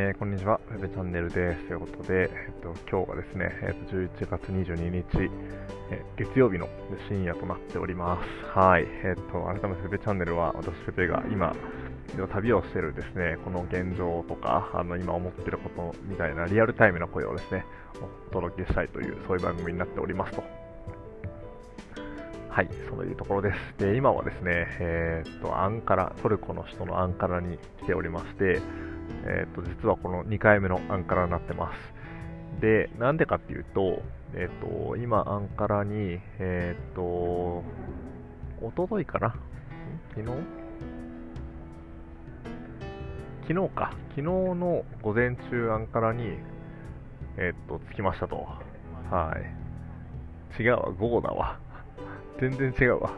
えーこんにちは、ウェブチャンネルです。ということで、えっと、今日がですね、えっと、11月22日、え月曜日の深夜となっております。はい。えっと、改めてウェブチャンネルは、私、ペペが今、旅をしてるですね、この現状とか、あの、今思ってることみたいなリアルタイムな声をですね、お届けしたいという、そういう番組になっておりますと。はい、そういうところです。で、今はですね、えーっと、アンカラ、トルコの首都のアンカラに来ておりまして、えーと、実はこの2回目のアンカラになってます。で、なんでかっていうと、えーと、今、アンカラに、えーと、おとといかな？昨日？昨日か。昨日の午前中、アンカラに、えっと、着きましたと。はい。違うわ、午後だわ。全然違うわ。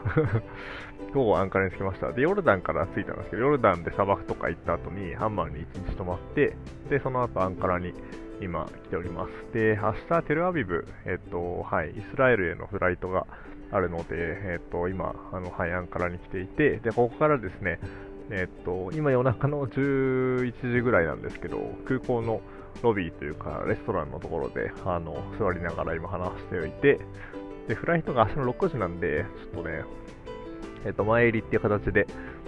午後アンカラに着きました。で、ヨルダンから着いたんですけど、ヨルダンで砂漠とか行った後にハンマーに1日泊まって、で、その後アンカラに今来ております。で、明日テルアビブ、えっと、はい、イスラエルへのフライトがあるので、えっと、今、あの、はい、アンカラに来ていて、で、ここからですね、えっと、今夜中の11時ぐらいなんですけど、空港のロビーというか、レストランのところで、あの、座りながら今話しておいて、で、フライトが明日の6時なんで、ちょっとね、えっと、前入りっていう形で、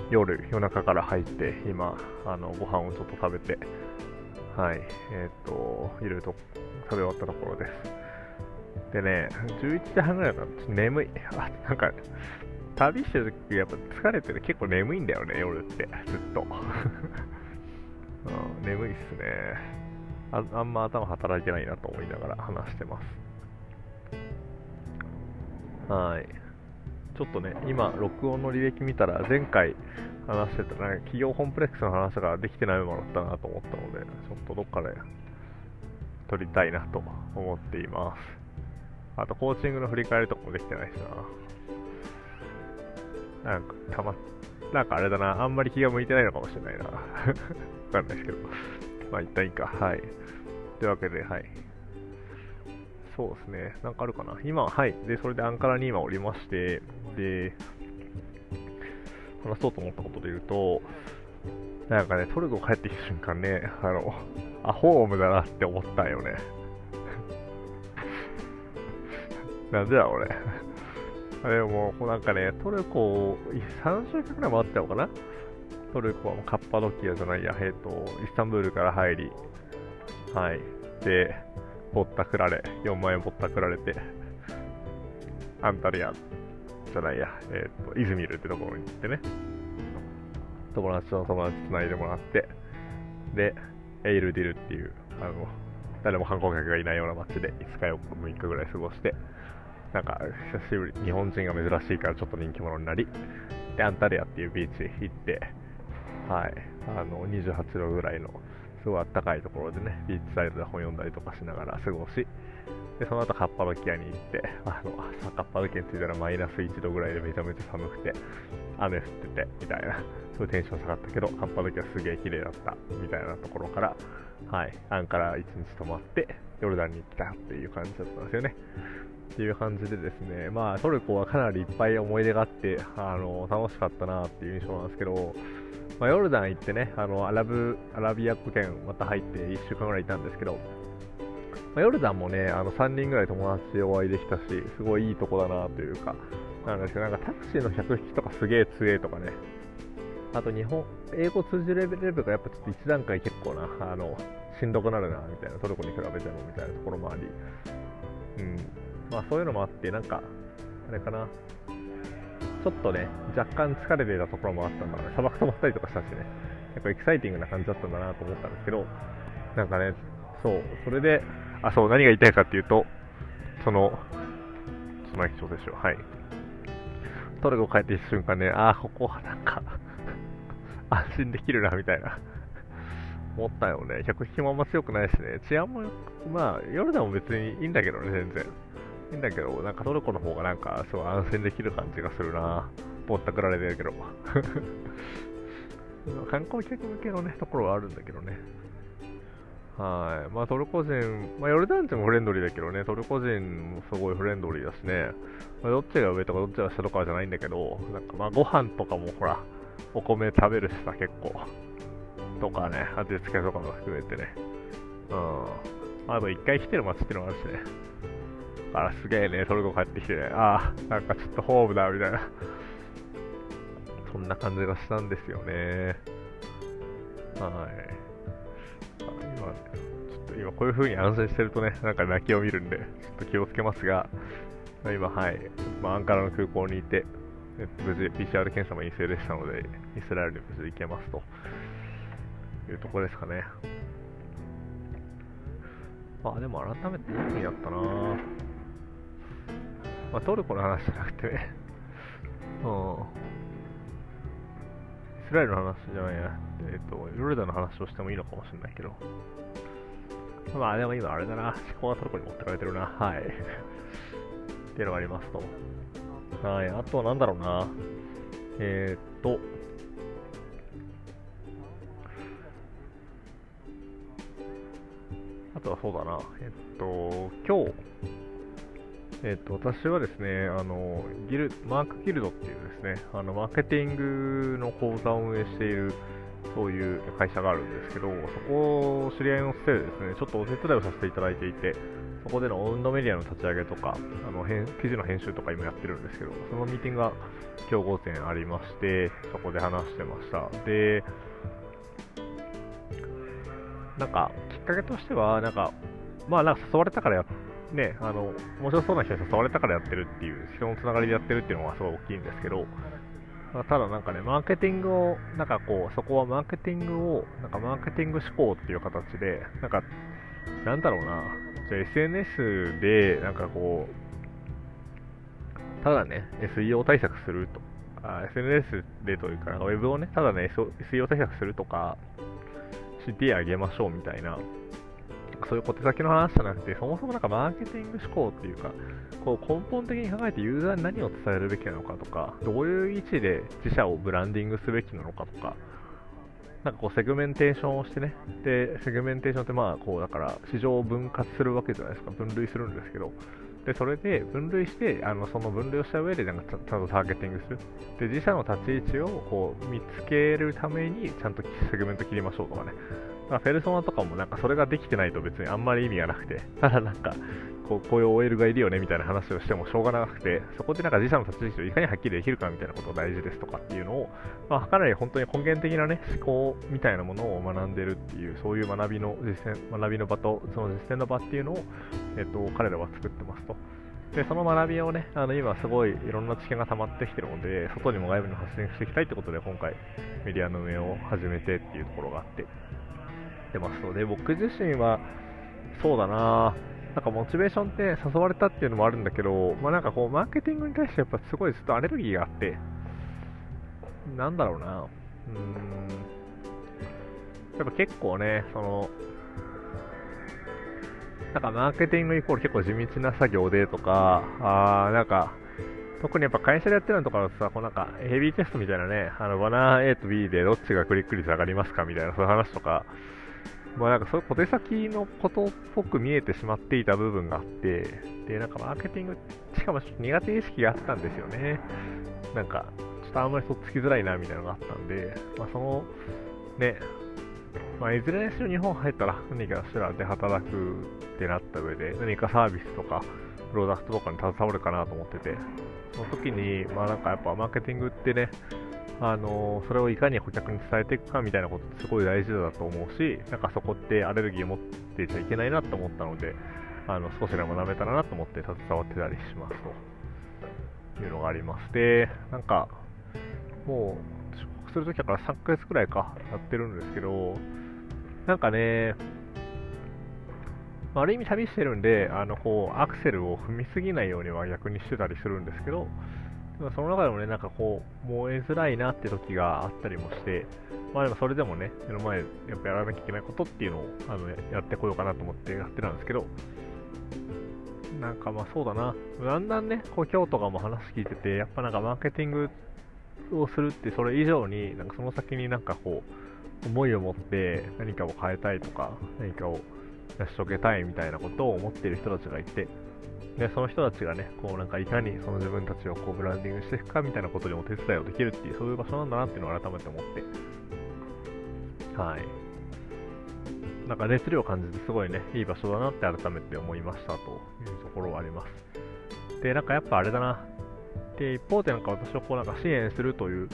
夜、夜中から入って、今、あの、ご飯をちょっと食べて、はい、えっと、いろいろと食べ終わったところです。でね、11時半ぐらいだったらちょっと眠い。あ、なんか、旅してる時やっぱ疲れてて結構眠いんだよね、夜って。ずっと。うん、眠いっすねあ。あんま頭働いてないなと思いながら話してます。はい。ちょっとね、今、録音の履歴見たら、前回話してた、なんか企業コンプレックスの話ができてないものだったなと思ったので、ちょっとどっかで撮りたいなと思っています。あと、コーチングの振り返りとかもできてないしな。なんか、たま、なんかあれだな、あんまり気が向いてないのかもしれないな。わかんないですけど。まあ、一旦いいか。はい。というわけで、はい。そうですね。なんかあるかな。今、はい。で、それでアンカラに今おりまして、で、話そうと思ったことで言うと、なんかね、トルコ帰ってきた瞬間ね、あの、アホームだなって思ったよね。なんでだ、俺。あれもう、なんかね、トルコ、3週間くらい回ったのかなトルコはカッパドキアじゃないや、えっと、イスタンブールから入り、はい。で、ぼったくられ、4万円ぼったくられて、アンタリアじゃないや、えっ、と、イズミルってところに行ってね、友達の友達つないでもらって、で、エイルディルっていう、あの、誰も観光客がいないような街で5日4日6日ぐらい過ごして、なんか、久しぶり、日本人が珍しいからちょっと人気者になり、で、アンタリアっていうビーチ行って、はい、あの、28度ぐらいの、すごい暖かいところでね、ビーチサイドで本読んだりとかしながら過ごし、で、その後カッパドキアに行って、あの、朝カッパドキアに着いたらマイナス1度ぐらいでめちゃめちゃ寒くて、雨降ってて、みたいな、そういテンション下がったけど、カッパドキアすげえ綺麗だった、みたいなところから、はい、アンから1日泊まって、ヨルダンに来たっていう感じだったんですよね。っていう感じでですね、まあトルコはかなりいっぱい思い出があって、あの、楽しかったなっていう印象なんですけど、まあ、ヨルダン行ってね、あの、アラブ、アラビア語圏また入って1週間ぐらいいたんですけど、まあ、ヨルダンもね、あの、3人ぐらい友達お会いできたし、すごいいいとこだなというか、なんですけど、なんかタクシーの客引きとかすげえ強えとかね、あと日本、英語通じるレベルがやっぱちょっと一段階結構な、あの、しんどくなるな、みたいな、トルコに比べてもみたいなところもあり、うん。まあそういうのもあって、なんか、あれかな、ちょっとね、若干疲れていたところもあったんだから、ね砂漠泊まったりとかしたしね、結構エキサイティングな感じだったんだなと思ったんですけど、なんかね、そう、それで、あ、そう、何が言いたいかっていうと、その、その人でしょう、はい。トルコ帰ってきた瞬間ね、あー、ここはなんか、安心できるな、みたいな。思ったよね。客引きもあんま強くないしね。治安も、まあ、ヨルダンも別にいいんだけどね、全然。いんだけど、なんかトルコの方がなんか、すごい安心できる感じがするな。ぼったくられてるけど。観光客向けのね、ところはあるんだけどね。はい。まあトルコ人、まあヨルダン人もフレンドリーだけどね、トルコ人もすごいフレンドリーだしね。まあ、どっちが上とかどっちが下とかじゃないんだけど、なんかまあご飯とかもほら、お米食べるしさ、結構。とかね、味付けとかも含めてね。うん。あと一回来てる街っていうのもあるしね。あら、すげえね、トルコ帰ってきてね。ああ、なんかちょっとホームだ、みたいな。そんな感じがしたんですよね。はい。今、ちょっと今こういう風に安心してるとね、なんか泣きを見るんで、ちょっと気をつけますが、今、はい、まあ、アンカラの空港にいて、無事 PCR 検査も陰性でしたので、イスラエルに無事行けますというところですかね。まあでも改めていい国だったなまあトルコの話じゃなくてね、うん。イスラエルの話じゃないや、えっ、ー、と、ヨルダの話をしてもいいのかもしれないけど。まあでも今あれだな、思考がトルコに持ってかれてるな、はい。っていうのがありますと。はい、あとはなんだろうな。えー、っと、あとはそうだな。えっと、今日、えっと、私はですね、あの、ギル、マークギルドっていうですね、あの、マーケティングの講座を運営している、そういう会社があるんですけど、そこを知り合いのせいでですね、ちょっとお手伝いをさせていただいていて、そこでのオウンドメディアの立ち上げとか、あの記事の編集とか今やってるんですけど、そのミーティングが今日午前ありまして、そこで話してました。で、なんか、きっかけとしては、なんか、まあなんか誘われたからやね、あの、面白そうな人に誘われたからやってるっていう、人のつながりでやってるっていうのがすごい大きいんですけど、ただなんかね、マーケティングを、なんかこう、そこはマーケティングを、なんかマーケティング思考っていう形で、なんか、なんだろうな、じゃ SNS で、なんかこう、ただね、SEO 対策すると、あ SNS でというか、ウェブをね、ただね、SEO 対策するとか、CTA 上げましょうみたいな、そういう小手先の話じゃなくて、そもそもなんかマーケティング思考っていうか、こう根本的に考えてユーザーに何を伝えるべきなのかとか、どういう位置で自社をブランディングすべきなのかとか、なんかこうセグメンテーションをしてね、で、セグメンテーションってまあこうだから市場を分割するわけじゃないですか、分類するんですけど、で、それで分類して、あのその分類をした上でなんかちゃんとターゲティングする。で、自社の立ち位置をこう見つけるためにちゃんとセグメント切りましょうとかね。まあ、ペルソナとかもなんかそれができてないと別にあんまり意味がなくて、ただなんか、こうこういう OL がいるよねみたいな話をしてもしょうがなくて、そこでなんか自社の立ち位置をいかにはっきりできるかみたいなことが大事ですとかっていうのを、まあ、かなり本当に根源的なね、思考みたいなものを学んでるっていう、そういう学びの実践、学びの場と、その実践の場っていうのを、えっと、彼らは作ってますと。で、その学びをね、あの今すごいいろんな知見が溜まってきてるので、外にも外部にも発信していきたいってことで、今回メディアの運営を始めてっていうところがあって、てますので、僕自身は、そうだな。なんかモチベーションって誘われたっていうのもあるんだけど、まあなんかこう、マーケティングに対してやっぱすごいずっとアレルギーがあって、なんだろうな。うーん、やっぱ結構ね、その、なんかマーケティングイコール結構地道な作業でとか、あーなんか、特にやっぱ会社でやってるのとかだとさ、こうなんかヘビーテストみたいなね、あのバナー A と B でどっちがクリック率上がりますかみたいなそういう話とか、まあなんかそういう小手先のことっぽく見えてしまっていた部分があって、で、なんかマーケティング、しかもちょっと苦手意識があったんですよね。なんか、ちょっとあんまりとっつきづらいなみたいなのがあったんで、まあその、ね、まあいずれにしろ日本入ったら何かしらで働くってなった上で、何かサービスとか、プロダクトとかに携わるかなと思ってて、その時に、まあなんかやっぱマーケティングってね、あのそれをいかに顧客に伝えていくかみたいなことってすごい大事だと思うし、なんかそこってアレルギーを持ってちゃいけないなと思ったので、あの少しでも学べたらなと思って携わってたりしますというのがありまして、なんかもう出国するときだから3ヶ月くらいかやってるんですけど、なんかね、ある意味旅してるんで、あのこうアクセルを踏みすぎないようには逆にしてたりするんですけど、その中でもね、なんかこう、燃えづらいなって時があったりもして、まあでもそれでもね、目の前やっぱやらなきゃいけないことっていうのをあのやってこようかなと思ってやってたんですけど、なんかまあそうだな、だんだんね、こう今日とかも話聞いてて、やっぱなんかマーケティングをするってそれ以上に、なんかその先になんかこう、思いを持って何かを変えたいとか、何かを成し遂げたいみたいなことを思っている人たちがいて、で、その人たちがね、こうなんかいかにその自分たちをこうブランディングしていくかみたいなことにお手伝いをできるっていう、そういう場所なんだなっていうのを改めて思って。はい。なんか熱量を感じてすごいね、いい場所だなって改めて思いましたというところはあります。で、なんかやっぱあれだな。で、一方でなんか私はこうなんか支援するという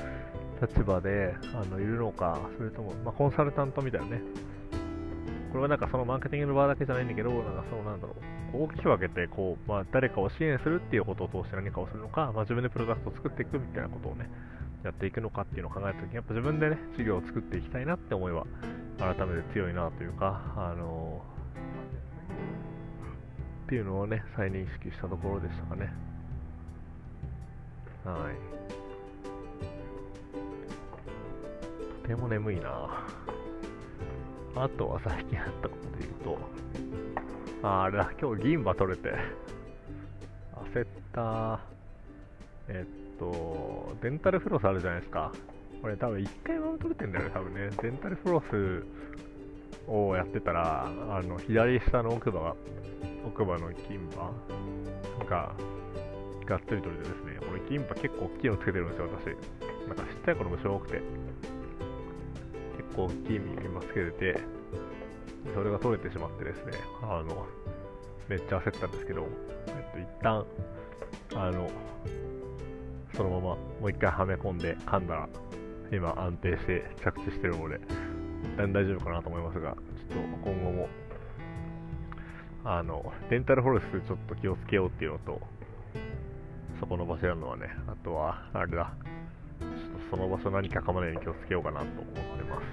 立場であのいるのか、それとも、まあ、コンサルタントみたいなね。これはなんかそのマーケティングの場だけじゃないんだけど、なんかそのなんだろう、大きく分けてこう、まあ、誰かを支援するっていうことを通して何かをするのか、まあ、自分でプロダクトを作っていくみたいなことをね、やっていくのかっていうのを考えたときに、やっぱ自分でね、事業を作っていきたいなって思いは、改めて強いなというか、あのっていうのをね、再認識したところでしたかね。はい。とても眠いなあとは最近あったことで言うと、ああれだ、今日銀歯取れて、焦った。えっと、デンタルフロスあるじゃないですか。これ多分1回も取れてんだよね、多分ね。デンタルフロスをやってたら、あの、左下の奥歯が、奥歯の金歯が、がっつり取れてですね、これ銀歯結構大きいのつけてるんですよ、私。なんかちっちゃい頃もしょ多くて。構大きい今つけてて、それが取れてしまってですね、あの、めっちゃ焦ったんですけど、えっと、一旦、あの、そのままもう一回はめ込んで噛んだら、今安定して着地してるので、一旦大丈夫かなと思いますが、ちょっと今後も、あの、デンタルフォレスちょっと気をつけようっていうのと、そこの場所やるのはね、あとは、あれだ、その場所何か噛まないように気をつけようかなと思ってます。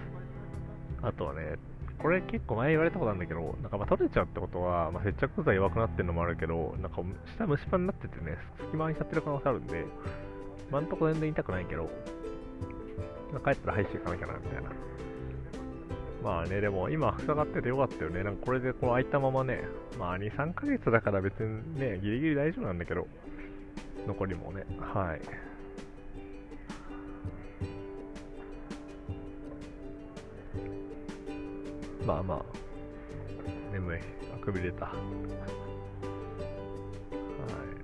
あとはね、これ結構前言われたことあるんだけど、なんかま取れちゃうってことは、まあ、接着剤弱くなってるのもあるけど、なんか下虫歯になっててね、隙間空いちゃってる可能性あるんで、今んとこ全然痛くないけど、まあ、帰ったら歯医者行かなきゃな、みたいな。まあね、でも今塞がっててよかったよね。なんかこれでこう開いたままね、まあ2、3ヶ月だから別にね、ギリギリ大丈夫なんだけど、残りもね、はい。まあまあ、眠い。あくび出た。はい。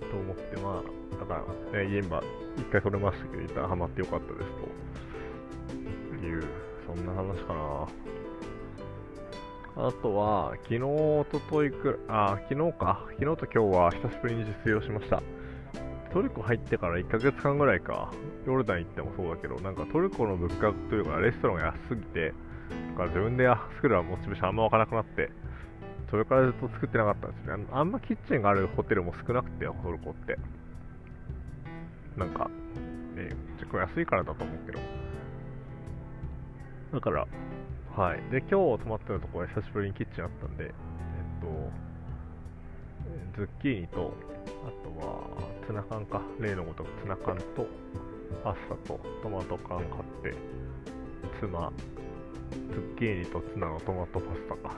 と思って、まあ、だから、ね、今、一回取れましたけど、一旦ハマってよかったですという、そんな話かな。あとは、昨日、おとといくあ、昨日か。昨日と今日は久しぶりに自炊をしました。トルコ入ってから1ヶ月間ぐらいか、ヨルダン行ってもそうだけど、なんかトルコの物価というか、レストランが安すぎて、か自分で作るモチベーションあんま湧からなくなって、それからずっと作ってなかったんですよね。あんまキッチンがあるホテルも少なくて、トルコって。なんか、ね、結構安いからだと思うけど。だから、はい。で、今日泊まってたところは久しぶりにキッチンあったんで、えっと、ズッキーニと、あとは、ツナ缶か。例のごとくツナ缶と、パスタとトマト缶買って、ツナ、ズッキーニとツナのトマトパスタか。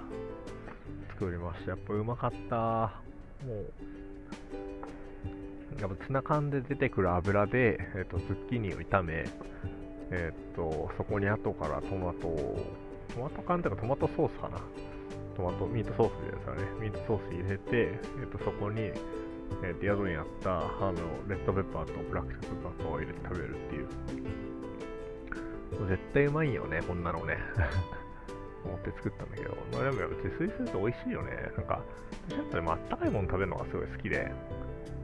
作りました。やっぱうまかった。もう、やっぱツナ缶で出てくる油で、えっと、ズッキーニを炒め、えっと、そこに後からトマトを、トマト缶というかトマトソースかな。トマト、ミートソースですよね。ミートソース入れて、えっと、そこに、えっと、宿にあった、あの、レッドペッパーとブラックペッパーとを入れて食べるっていう。絶対うまいよね、こんなのね。思って作ったんだけど、まあでもやっぱ自炊すると美味しいよね。なんか、私やっぱでもあったかいもの食べるのがすごい好きで、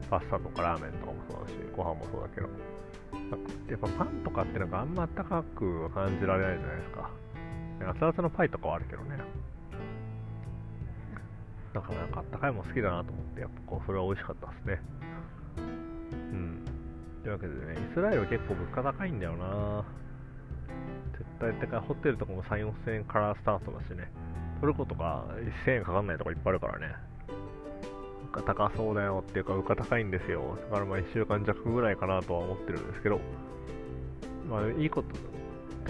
パスタとかラーメンとかもそうだし、ご飯もそうだけど、なんかやっぱパンとかってなんかあんまあったかく感じられないじゃないですか。熱々のパイとかはあるけどね。だからなんかあったかいもの好きだなと思って、やっぱこう、それは美味しかったですね。うん。というわけでね、イスラエル結構物価高いんだよな絶対高い。ホテルとかも3、4000円からスタートだしね。トルコとか1000円かかんないとかいっぱいあるからね。物価高そうだよっていうか、物価高いんですよ。だからまあ1週間弱ぐらいかなとは思ってるんですけど、まあいいこと、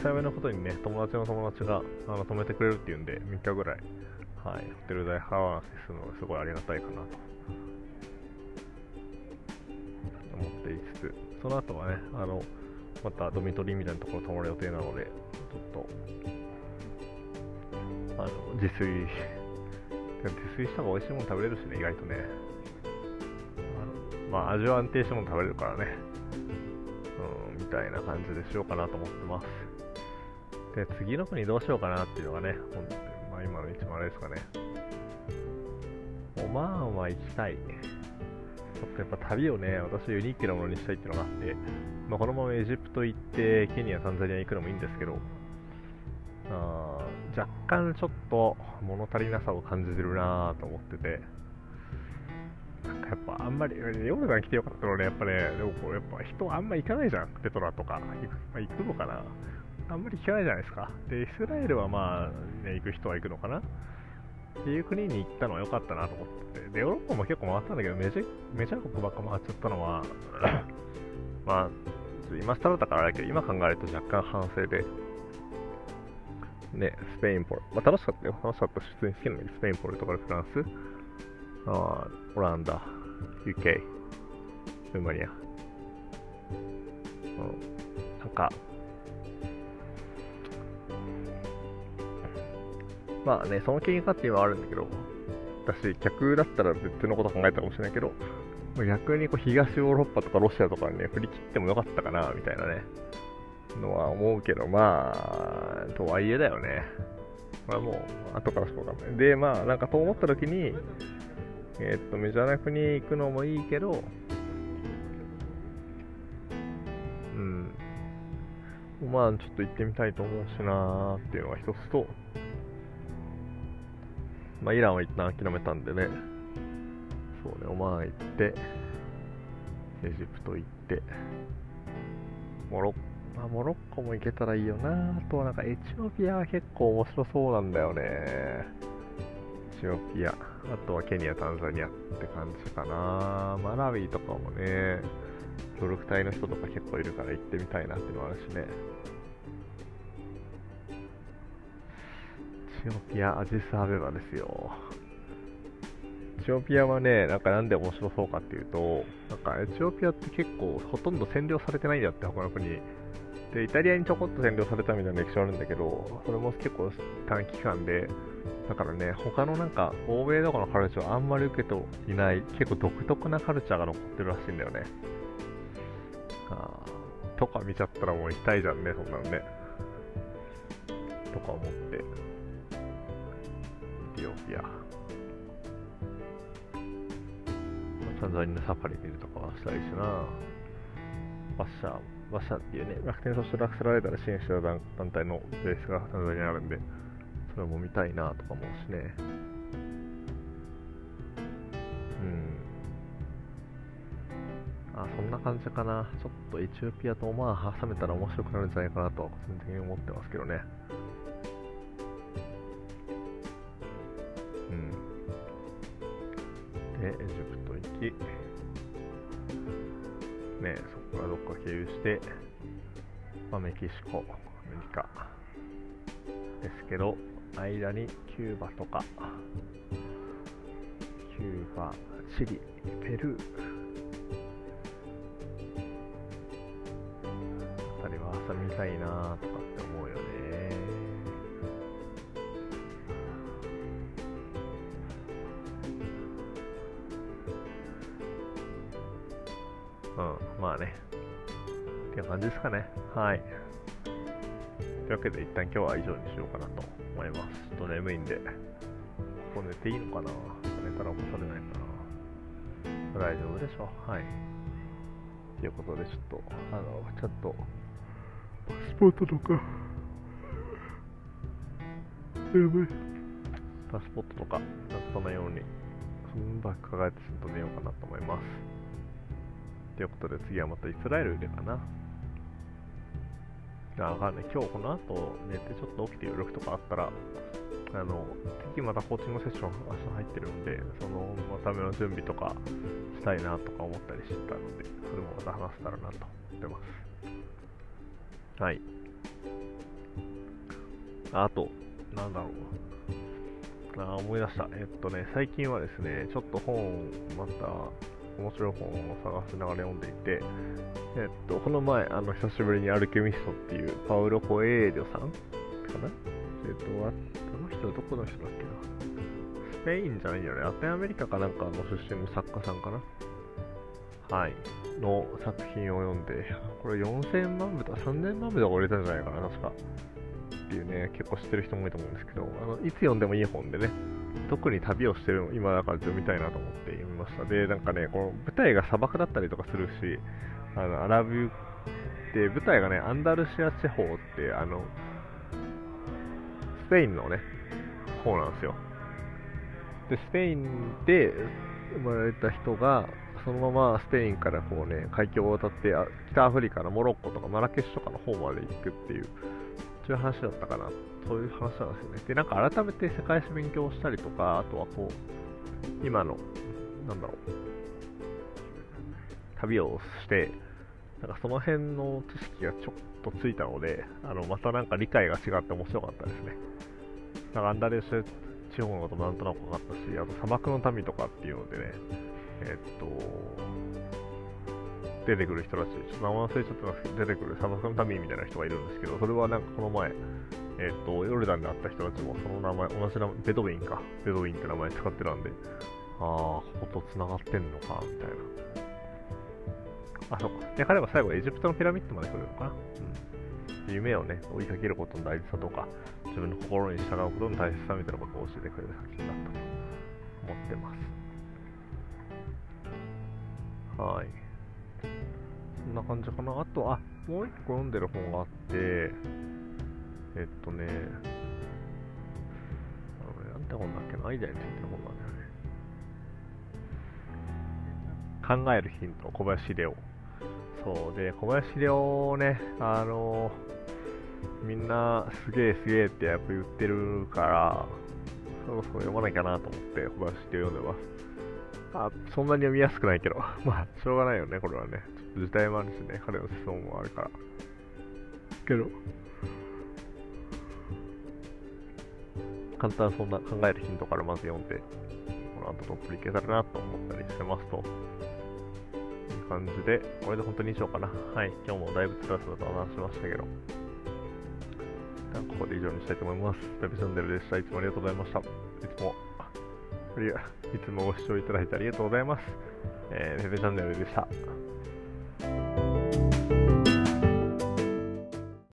幸いなことにね、友達の友達があの止めてくれるっていうんで、3日ぐらい、はい、ホテル代払わなくて済むのですごいありがたいかなと思っていつつ、その後はね、あの、またドミトリーみたいなところ泊まる予定なので、ちょっと、あの、自炊、自炊した方が美味しいもの食べれるしね、意外とね。まあ、味は安定したもの食べれるからね。うん、みたいな感じでしようかなと思ってます。で、次の国どうしようかなっていうのがね、本当にまあ今の一番あれですかね。オマーンは行きたい。ちょっとやっぱ旅をね、私ユニークなものにしたいっていうのがあって、まあ、このままエジプト行って、ケニア、タンザニア行くのもいいんですけど、あ若干ちょっと物足りなさを感じてるなと思ってて、なんかやっぱあんまり、ヨルダン来てよかったのね、やっぱね、でもこうやっぱ人あんま行かないじゃん、ペトラとか。行く,、まあ、行くのかなあんまり聞かないじゃないですか。で、イスラエルはまあ、ね、行く人は行くのかなっていう国に行ったのは良かったなと思ってて、で、ヨーロッパも結構回ったんだけど、メジメジャー国ばっか回っちゃったのは まあ、今更だからだけど、今考えると若干反省で、ね、スペイン、ポル、まあ、楽しかったよ。楽しかったし、普通に好きなのに、スペイン、ポルトガル、フランス、あオランダ、UK、ルーマニア。うん、なんか、まあね、その経験価値はあるんだけど、私、逆だったら別のこと考えたかもしれないけど、逆にこう東ヨーロッパとかロシアとかにね、振り切ってもよかったかな、みたいなね、のは思うけど、まあ、とはいえだよね。これはもう、後からしかわかんない。で、まあ、なんかと思った時に、えー、っと、メジャーな国行くのもいいけど、うん、まあ、ちょっと行ってみたいと思うしなーっていうのが一つと、まあ、イランは一旦諦めたんでね、そうね、オマーン行って、エジプト行って、モロッまあ、モロッコも行けたらいいよなあとはなんかエチオピアは結構面白そうなんだよね。エチオピアあとはケニア、タンザニアって感じかな。マラウィとかもね協力隊の人とか結構いるから行ってみたいなっていうのもあるしね。エチオピア、アジスアベバですよ。チオピアはね、なんかなんで面白そうかっていうと、なんかエチオピアって結構ほとんど占領されてないんだって、他の国。で、イタリアにちょこっと占領されたみたいな歴史あるんだけど、それも結構短期間で、だからね、他のなんか、欧米とかのカルチャーはあんまり受けていない、結構独特なカルチャーが残ってるらしいんだよね。あとか見ちゃったらもう行きたいじゃんね、そんなんね。とか思って。エティオピア。タンザニアサファリ見るとかはしたいしな。バッシャー馬車っていうね、楽天そしてラクセラレーダーで支援してる団体のベースがタンザニアにあるんで、それも見たいなとか思うしね。うん。あ、そんな感じかな。ちょっとエチオピアとオマーン挟めたら面白くなるんじゃないかなと、個人的に思ってますけどね。うん。で、ね、そこからどっか経由して、まあ、メキシコ、アメリカですけど、間にキューバとか、キューバ、チリ、ペルー、あたりは遊びたいなとかって思感じですかね。はい。というわけで一旦今日は以上にしようかなと思います。ちょっと眠いんで、ここ寝ていいのかな?寝たら起こされないかな大丈夫でしょう。はい。ということで、ちょっと、あの、ちょっと、パスポートとか、やばい。パスポートとか、そのように、そのバック抱えてちゃんと寝ようかなと思います。ということで次はまたイスラエルでかな。あ、わかんない。今日この後寝てちょっと起きて夜とかあったら、あの、次またコーチングセッション明日入ってるんで、そのための準備とかしたいなとか思ったりしてたので、それもまた話せたらなと思ってます。はい。あと、なんだろう。あ、思い出した。えっとね、最近はですね、ちょっと本、また、面白い本を探しながら読んでいて、えっと、この前、あの、久しぶりにアルケミストっていうパウロ・コエーリョさんかな？えっと、あの人どこの人だっけな？スペインじゃないよね？ラテンアメリカかなんかの出身の作家さんかな？はい。の作品を読んで、これ4000万部とか3000万部とか売れたんじゃないかな、確か。っていうね、結構知ってる人も多いと思うんですけど、あのいつ読んでもいい本でね、特に旅をしてるの、今だから読みたいなと思って読みました。で、なんかね、この舞台が砂漠だったりとかするし、あのアラブで、舞台がね、アンダルシア地方って、あの、スペインのね、方なんですよ。で、スペインで生まれた人が、そのままスペインからこうね、海峡を渡って、北アフリカのモロッコとかマラケシュとかの方まで行くっていう、そういう話だったかな。そういう話なんですよね。で、なんか改めて世界史勉強したりとか、あとはこう、今の、なんだろう、旅をして、なんかその辺の知識がちょっとついたので、あのまたなんか理解が違って面白かったですね。なんかアンダレス地方のこともなんとなく分かったし、あと砂漠の民とかっていうのでね、え、っと、出てくる人たち、ちょっと名前忘れちゃったんですけど、出てくる砂漠の民みたいな人がいるんですけど、それはなんかこの前、えー、と、ヨルダンで会った人たちもその名前、同じ名前、ベドウィンか、ベドウィンって名前使ってたんで、ああ、ここと繋がってんのか、みたいな。あ、そうか。で、彼は最後エジプトのピラミッドまで来るのかな。うん。夢をね、追いかけることの大事さとか、自分の心に従うことの大切さみたいなことを教えてくれる作品だったと思ってます。はい。んな感じかな。あと、あ、もう一個読んでる本があって、えっとね、あの、なんて本だっけな、アイデアについての本なんだよね。考えるヒント、小林レオ。そうで、小林涼ね、あのみんなすげえすげえってやっぱ言ってるから、そろそろ読まなきゃなと思って小林涼読んでます。あ、そんなに読みやすくないけど、まあ、しょうがないよね、これはね。時代もあるしね、彼の思想もあるから。けど、簡単そんな考えるヒントからまず読んで、この後トップにいけたらなと思ったりしてますと。感じで、これで本当に以上かな。はい、今日もだいぶつらつらと話しましたけど。ここで以上にしたいと思います。ペペチャンネルでした。いつもありがとうございました。いつも、いつもご視聴いただいてありがとうございます。えー、ペペチャンネルでした。